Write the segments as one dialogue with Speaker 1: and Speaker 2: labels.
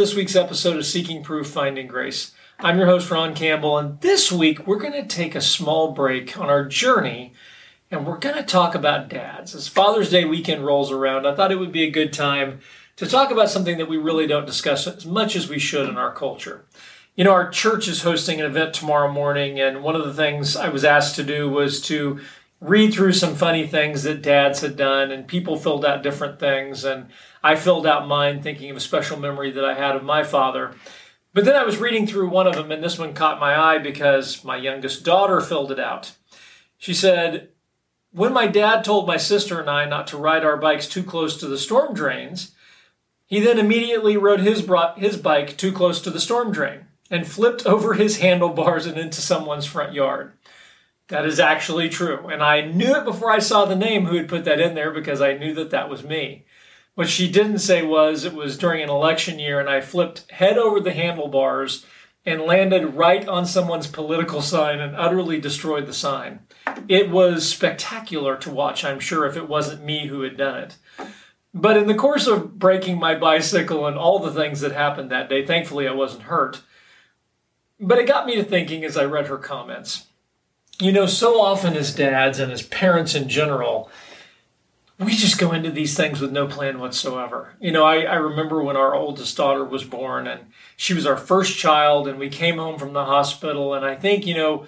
Speaker 1: this week's episode of Seeking Proof Finding Grace. I'm your host, Ron Campbell, and this week we're going to take a small break on our journey and we're going to talk about dads. As Father's Day weekend rolls around, I thought it would be a good time to talk about something that we really don't discuss as much as we should in our culture. You know, our church is hosting an event tomorrow morning, and one of the things I was asked to do was to read through some funny things that dads had done, and people filled out different things. And I filled out mine thinking of a special memory that I had of my father. But then I was reading through one of them, and this one caught my eye because my youngest daughter filled it out. She said, When my dad told my sister and I not to ride our bikes too close to the storm drains, he then immediately rode his, his bike too close to the storm drain and flipped over his handlebars and into someone's front yard. That is actually true. And I knew it before I saw the name who had put that in there because I knew that that was me. What she didn't say was it was during an election year and I flipped head over the handlebars and landed right on someone's political sign and utterly destroyed the sign. It was spectacular to watch, I'm sure, if it wasn't me who had done it. But in the course of breaking my bicycle and all the things that happened that day, thankfully I wasn't hurt. But it got me to thinking as I read her comments. You know, so often as dads and as parents in general, we just go into these things with no plan whatsoever. You know, I, I remember when our oldest daughter was born and she was our first child and we came home from the hospital. And I think, you know,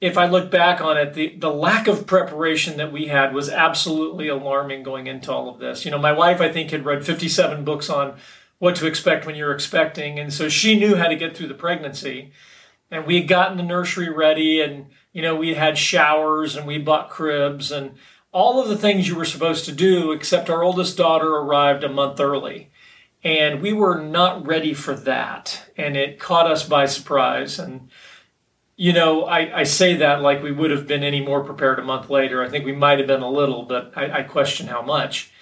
Speaker 1: if I look back on it, the, the lack of preparation that we had was absolutely alarming going into all of this. You know, my wife, I think, had read 57 books on what to expect when you're expecting. And so she knew how to get through the pregnancy. And we had gotten the nursery ready and you know, we had showers and we bought cribs and all of the things you were supposed to do, except our oldest daughter arrived a month early. And we were not ready for that. And it caught us by surprise. And, you know, I, I say that like we would have been any more prepared a month later. I think we might have been a little, but I, I question how much.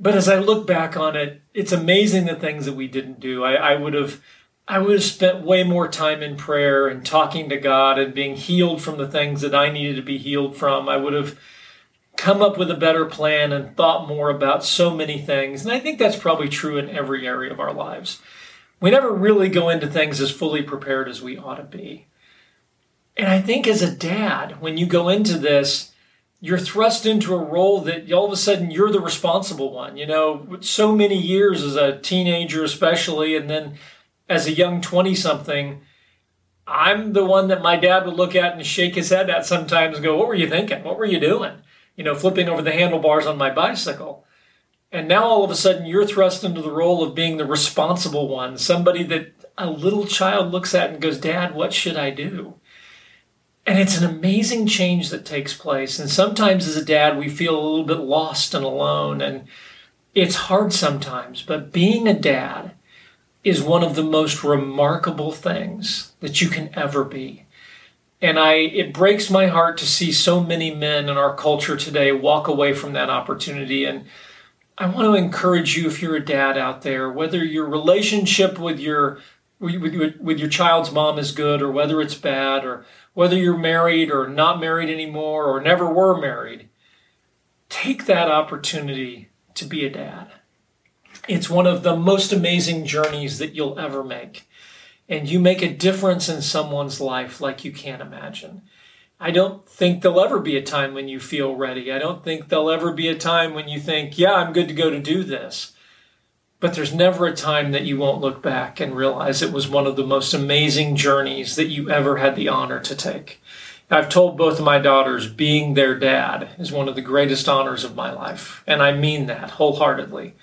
Speaker 1: But as I look back on it, it's amazing the things that we didn't do. I, I would have I would have spent way more time in prayer and talking to God and being healed from the things that I needed to be healed from. I would have come up with a better plan and thought more about so many things. And I think that's probably true in every area of our lives. We never really go into things as fully prepared as we ought to be. And I think as a dad, when you go into this, you're thrust into a role that all of a sudden you're the responsible one. You know, so many years as a teenager, especially, and then as a young 20 something, I'm the one that my dad would look at and shake his head at sometimes and go, What were you thinking? What were you doing? You know, flipping over the handlebars on my bicycle. And now all of a sudden you're thrust into the role of being the responsible one, somebody that a little child looks at and goes, Dad, what should I do? And it's an amazing change that takes place. And sometimes as a dad, we feel a little bit lost and alone. And it's hard sometimes. But being a dad, is one of the most remarkable things that you can ever be. And I it breaks my heart to see so many men in our culture today walk away from that opportunity and I want to encourage you if you're a dad out there whether your relationship with your with, with your child's mom is good or whether it's bad or whether you're married or not married anymore or never were married take that opportunity to be a dad it's one of the most amazing journeys that you'll ever make. And you make a difference in someone's life like you can't imagine. I don't think there'll ever be a time when you feel ready. I don't think there'll ever be a time when you think, yeah, I'm good to go to do this. But there's never a time that you won't look back and realize it was one of the most amazing journeys that you ever had the honor to take. I've told both of my daughters being their dad is one of the greatest honors of my life. And I mean that wholeheartedly.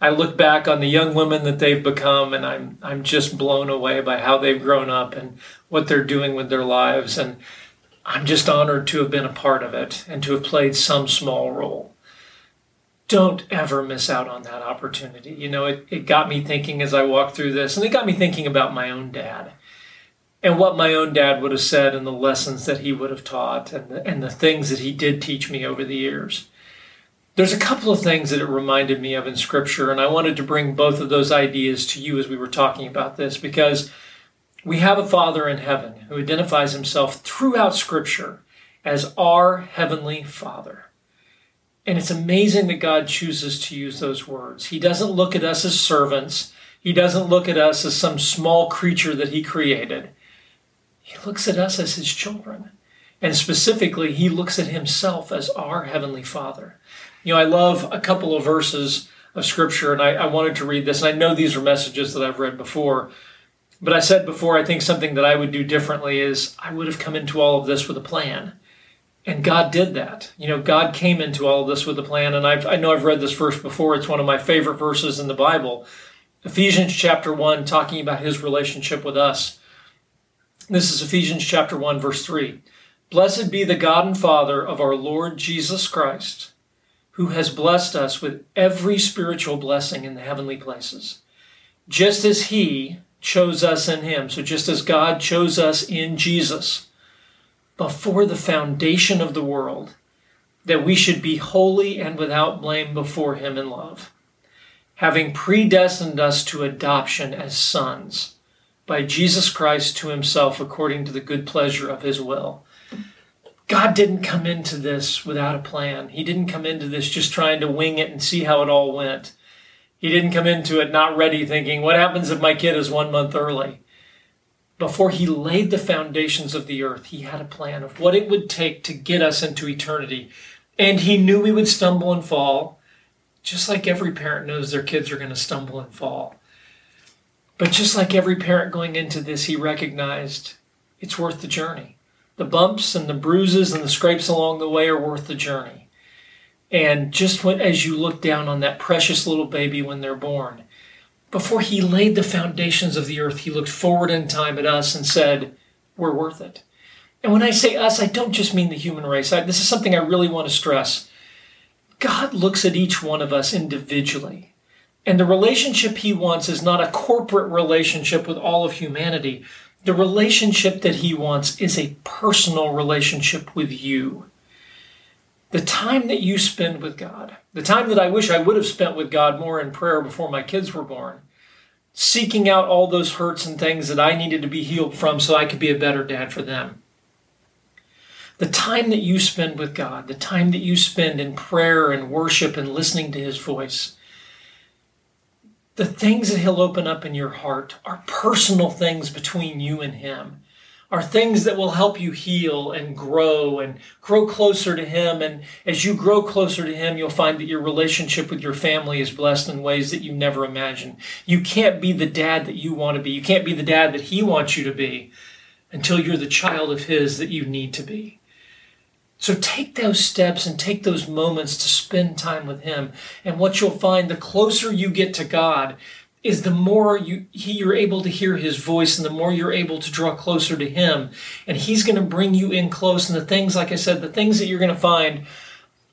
Speaker 1: I look back on the young women that they've become and I'm I'm just blown away by how they've grown up and what they're doing with their lives and I'm just honored to have been a part of it and to have played some small role. Don't ever miss out on that opportunity. You know, it, it got me thinking as I walked through this, and it got me thinking about my own dad and what my own dad would have said and the lessons that he would have taught and the, and the things that he did teach me over the years. There's a couple of things that it reminded me of in Scripture, and I wanted to bring both of those ideas to you as we were talking about this because we have a Father in heaven who identifies himself throughout Scripture as our Heavenly Father. And it's amazing that God chooses to use those words. He doesn't look at us as servants, He doesn't look at us as some small creature that he created. He looks at us as his children. And specifically, he looks at himself as our Heavenly Father. You know, I love a couple of verses of Scripture, and I, I wanted to read this. And I know these are messages that I've read before. But I said before, I think something that I would do differently is I would have come into all of this with a plan. And God did that. You know, God came into all of this with a plan. And I've, I know I've read this verse before. It's one of my favorite verses in the Bible. Ephesians chapter 1, talking about his relationship with us. This is Ephesians chapter 1, verse 3. Blessed be the God and Father of our Lord Jesus Christ, who has blessed us with every spiritual blessing in the heavenly places, just as he chose us in him. So just as God chose us in Jesus before the foundation of the world, that we should be holy and without blame before him in love having predestined us to adoption as sons by Jesus Christ to himself according to the good pleasure of his will. God didn't come into this without a plan. He didn't come into this just trying to wing it and see how it all went. He didn't come into it not ready thinking, what happens if my kid is one month early? Before he laid the foundations of the earth, he had a plan of what it would take to get us into eternity. And he knew we would stumble and fall just like every parent knows their kids are going to stumble and fall. But just like every parent going into this, he recognized it's worth the journey. The bumps and the bruises and the scrapes along the way are worth the journey. And just when, as you look down on that precious little baby when they're born, before he laid the foundations of the earth, he looked forward in time at us and said, We're worth it. And when I say us, I don't just mean the human race. I, this is something I really want to stress. God looks at each one of us individually. And the relationship he wants is not a corporate relationship with all of humanity. The relationship that he wants is a personal relationship with you. The time that you spend with God, the time that I wish I would have spent with God more in prayer before my kids were born, seeking out all those hurts and things that I needed to be healed from so I could be a better dad for them. The time that you spend with God, the time that you spend in prayer and worship and listening to His voice, the things that He'll open up in your heart are personal things between you and Him, are things that will help you heal and grow and grow closer to Him. And as you grow closer to Him, you'll find that your relationship with your family is blessed in ways that you never imagined. You can't be the dad that you want to be, you can't be the dad that He wants you to be until you're the child of His that you need to be. So take those steps and take those moments to spend time with Him. And what you'll find, the closer you get to God, is the more you he, you're able to hear His voice, and the more you're able to draw closer to Him. And He's going to bring you in close. And the things, like I said, the things that you're going to find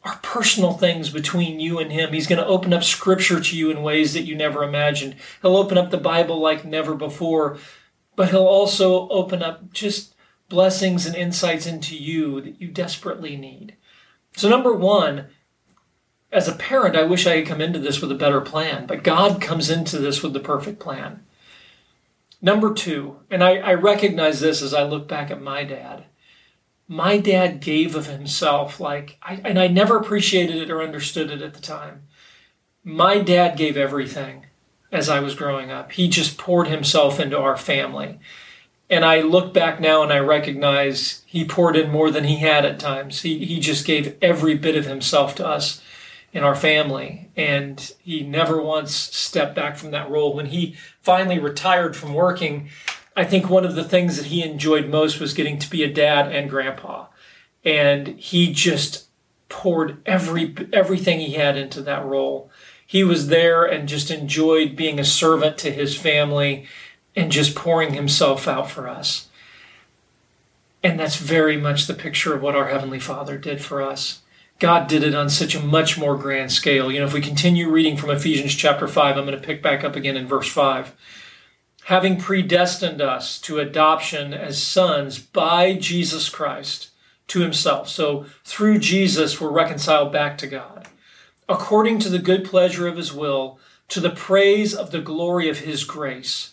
Speaker 1: are personal things between you and Him. He's going to open up Scripture to you in ways that you never imagined. He'll open up the Bible like never before, but He'll also open up just blessings and insights into you that you desperately need. So, number one, as a parent, I wish I had come into this with a better plan, but God comes into this with the perfect plan. Number two, and I, I recognize this as I look back at my dad. My dad gave of himself, like, I, and I never appreciated it or understood it at the time. My dad gave everything as I was growing up. He just poured himself into our family. And I look back now and I recognize he poured in more than he had at times. He, he just gave every bit of himself to us in our family. And he never once stepped back from that role. When he finally retired from working, I think one of the things that he enjoyed most was getting to be a dad and grandpa. And he just poured every everything he had into that role. He was there and just enjoyed being a servant to his family and just pouring himself out for us. And that's very much the picture of what our Heavenly Father did for us. God did it on such a much more grand scale. You know, if we continue reading from Ephesians chapter 5, I'm going to pick back up again in verse 5. Having predestined us to adoption as sons by Jesus Christ to himself. So through Jesus, we're reconciled back to God. According to the good pleasure of his will, to the praise of the glory of his grace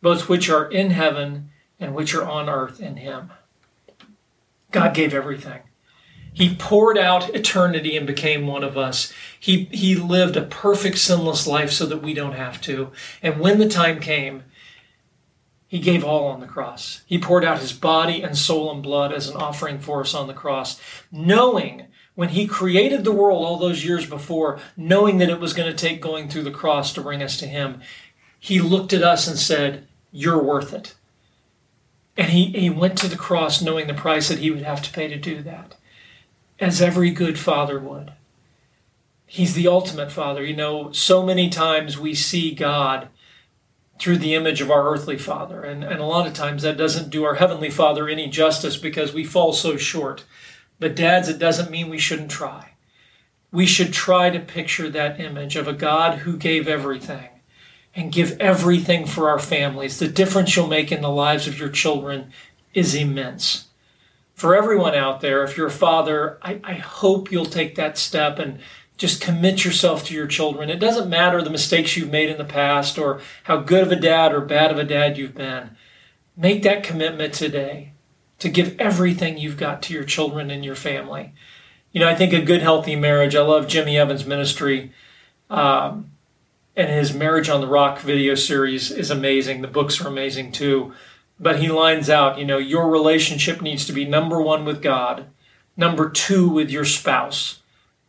Speaker 1: both which are in heaven and which are on earth in him. God gave everything. He poured out eternity and became one of us. He, he lived a perfect sinless life so that we don't have to. And when the time came, he gave all on the cross. He poured out his body and soul and blood as an offering for us on the cross, knowing when he created the world all those years before, knowing that it was going to take going through the cross to bring us to him, he looked at us and said, You're worth it. And he, he went to the cross knowing the price that he would have to pay to do that, as every good father would. He's the ultimate father. You know, so many times we see God through the image of our earthly father, and, and a lot of times that doesn't do our heavenly father any justice because we fall so short. But, dads, it doesn't mean we shouldn't try. We should try to picture that image of a God who gave everything and give everything for our families. The difference you'll make in the lives of your children is immense. For everyone out there, if you're a father, I, I hope you'll take that step and just commit yourself to your children. It doesn't matter the mistakes you've made in the past or how good of a dad or bad of a dad you've been. Make that commitment today to give everything you've got to your children and your family. You know, I think a good, healthy marriage, I love Jimmy Evans' ministry. Um, and his Marriage on the Rock video series is amazing. The books are amazing too. But he lines out, you know, your relationship needs to be number one with God, number two with your spouse.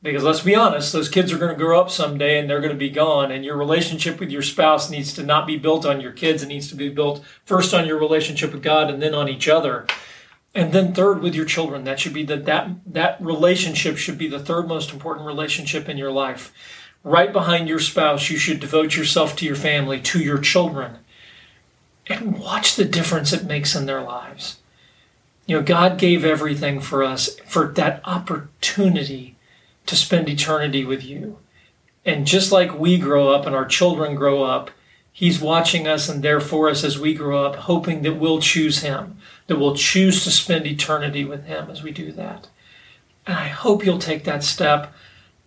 Speaker 1: Because let's be honest, those kids are going to grow up someday and they're going to be gone. And your relationship with your spouse needs to not be built on your kids. It needs to be built first on your relationship with God and then on each other. And then third with your children. That should be the, that that relationship should be the third most important relationship in your life right behind your spouse, you should devote yourself to your family, to your children, and watch the difference it makes in their lives. You know, God gave everything for us for that opportunity to spend eternity with you. And just like we grow up and our children grow up, He's watching us and there for us as we grow up, hoping that we'll choose Him, that we'll choose to spend eternity with Him as we do that. And I hope you'll take that step.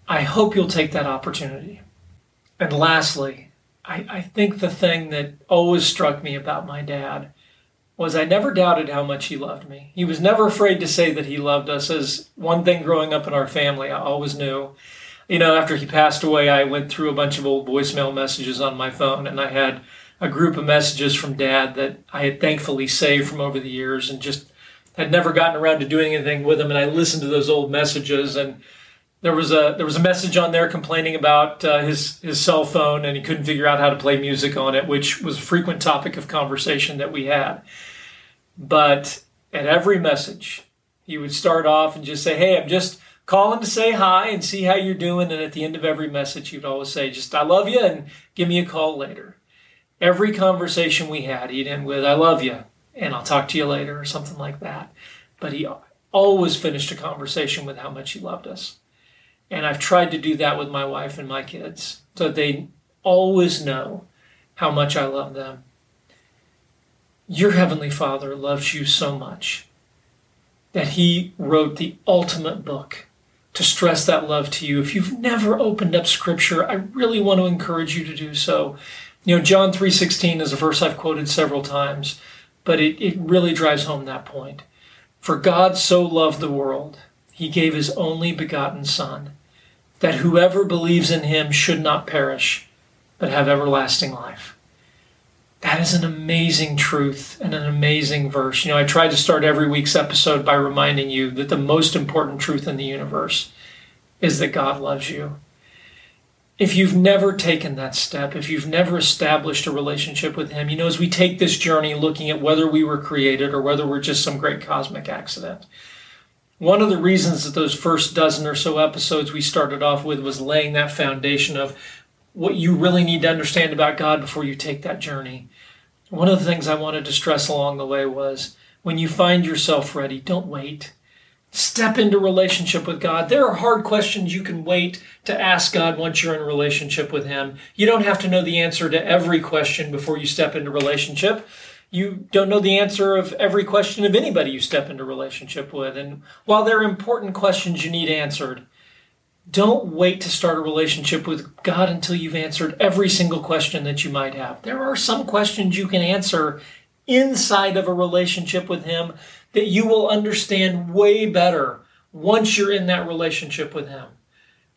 Speaker 1: I hope you'll take that opportunity. And lastly, I, I think the thing that always struck me about my dad was I never doubted how much he loved me. He was never afraid to say that he loved us, as one thing growing up in our family, I always knew. You know, after he passed away, I went through a bunch of old voicemail messages on my phone, and I had a group of messages from dad that I had thankfully saved from over the years and just had never gotten around to doing anything with them. And I listened to those old messages and there was a there was a message on there complaining about uh, his his cell phone and he couldn't figure out how to play music on it, which was a frequent topic of conversation that we had. But at every message, he would start off and just say, "Hey, I'm just calling to say hi and see how you're doing." And at the end of every message, he'd always say, "Just I love you and give me a call later." Every conversation we had, he'd end with, "I love you and I'll talk to you later" or something like that. But he always finished a conversation with how much he loved us. And I've tried to do that with my wife and my kids so they always know how much I love them. Your Heavenly Father loves you so much that He wrote the ultimate book to stress that love to you. If you've never opened up Scripture, I really want to encourage you to do so. You know, John 3.16 is a verse I've quoted several times, but it, it really drives home that point. For God so loved the world, He gave His only begotten Son, that whoever believes in him should not perish, but have everlasting life. That is an amazing truth and an amazing verse. You know, I try to start every week's episode by reminding you that the most important truth in the universe is that God loves you. If you've never taken that step, if you've never established a relationship with Him, you know, as we take this journey looking at whether we were created or whether we're just some great cosmic accident, one of the reasons that those first dozen or so episodes we started off with was laying that foundation of what you really need to understand about God before you take that journey. One of the things I wanted to stress along the way was when you find yourself ready, don't wait. Step into relationship with God. There are hard questions you can wait to ask God once you're in relationship with Him. You don't have to know the answer to every question before you step into relationship. You don't know the answer of every question of anybody you step into relationship with. And while there are important questions you need answered, don't wait to start a relationship with God until you've answered every single question that you might have. There are some questions you can answer inside of a relationship with Him that you will understand way better once you're in that relationship with Him.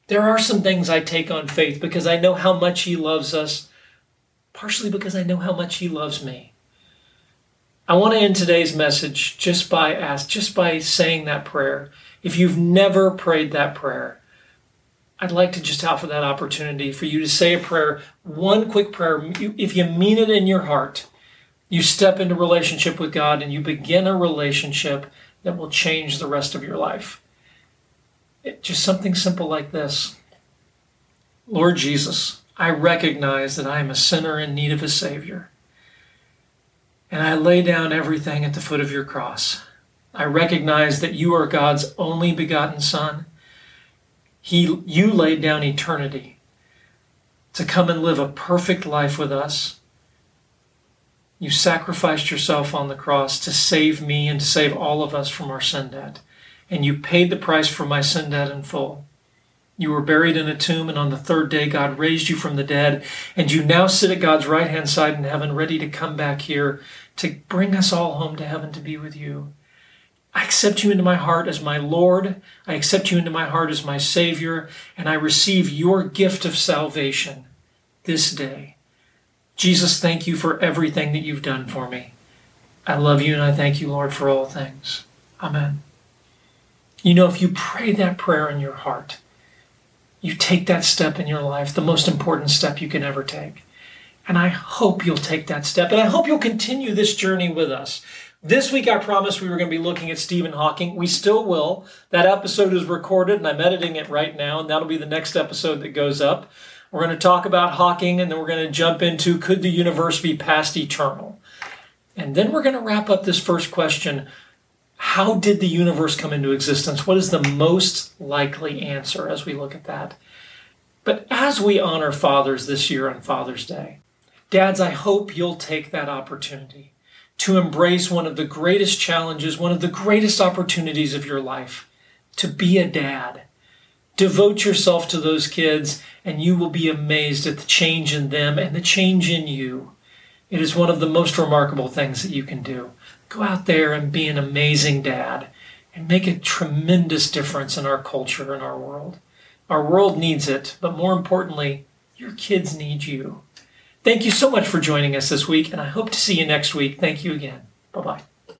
Speaker 1: There are some things I take on faith because I know how much He loves us, partially because I know how much He loves me. I want to end today's message just by ask, just by saying that prayer. If you've never prayed that prayer, I'd like to just offer that opportunity for you to say a prayer, one quick prayer. If you mean it in your heart, you step into relationship with God and you begin a relationship that will change the rest of your life. It, just something simple like this Lord Jesus, I recognize that I am a sinner in need of a Savior. And I lay down everything at the foot of your cross. I recognize that you are God's only begotten Son. He, you laid down eternity to come and live a perfect life with us you sacrificed yourself on the cross to save me and to save all of us from our sin debt. And you paid the price for my sin debt in full. You were buried in a tomb, and on the third day, God raised you from the dead, and you now sit at God's right hand side in heaven, ready to come back here to bring us all home to heaven to be with you. I accept you into my heart as my Lord. I accept you into my heart as my Savior, and I receive your gift of salvation this day. Jesus, thank you for everything that you've done for me. I love you and I thank you, Lord, for all things. Amen. You know, if you pray that prayer in your heart, you take that step in your life, the most important step you can ever take. And I hope you'll take that step. And I hope you'll continue this journey with us. This week, I promised we were going to be looking at Stephen Hawking. We still will. That episode is recorded, and I'm editing it right now, and that'll be the next episode that goes up. We're going to talk about Hawking, and then we're going to jump into could the universe be past eternal? And then we're going to wrap up this first question How did the universe come into existence? What is the most likely answer as we look at that? But as we honor fathers this year on Father's Day, dads, I hope you'll take that opportunity to embrace one of the greatest challenges, one of the greatest opportunities of your life to be a dad Devote yourself to those kids, and you will be amazed at the change in them and the change in you. It is one of the most remarkable things that you can do. Go out there and be an amazing dad and make a tremendous difference in our culture and our world. Our world needs it, but more importantly, your kids need you. Thank you so much for joining us this week, and I hope to see you next week. Thank you again. Bye bye.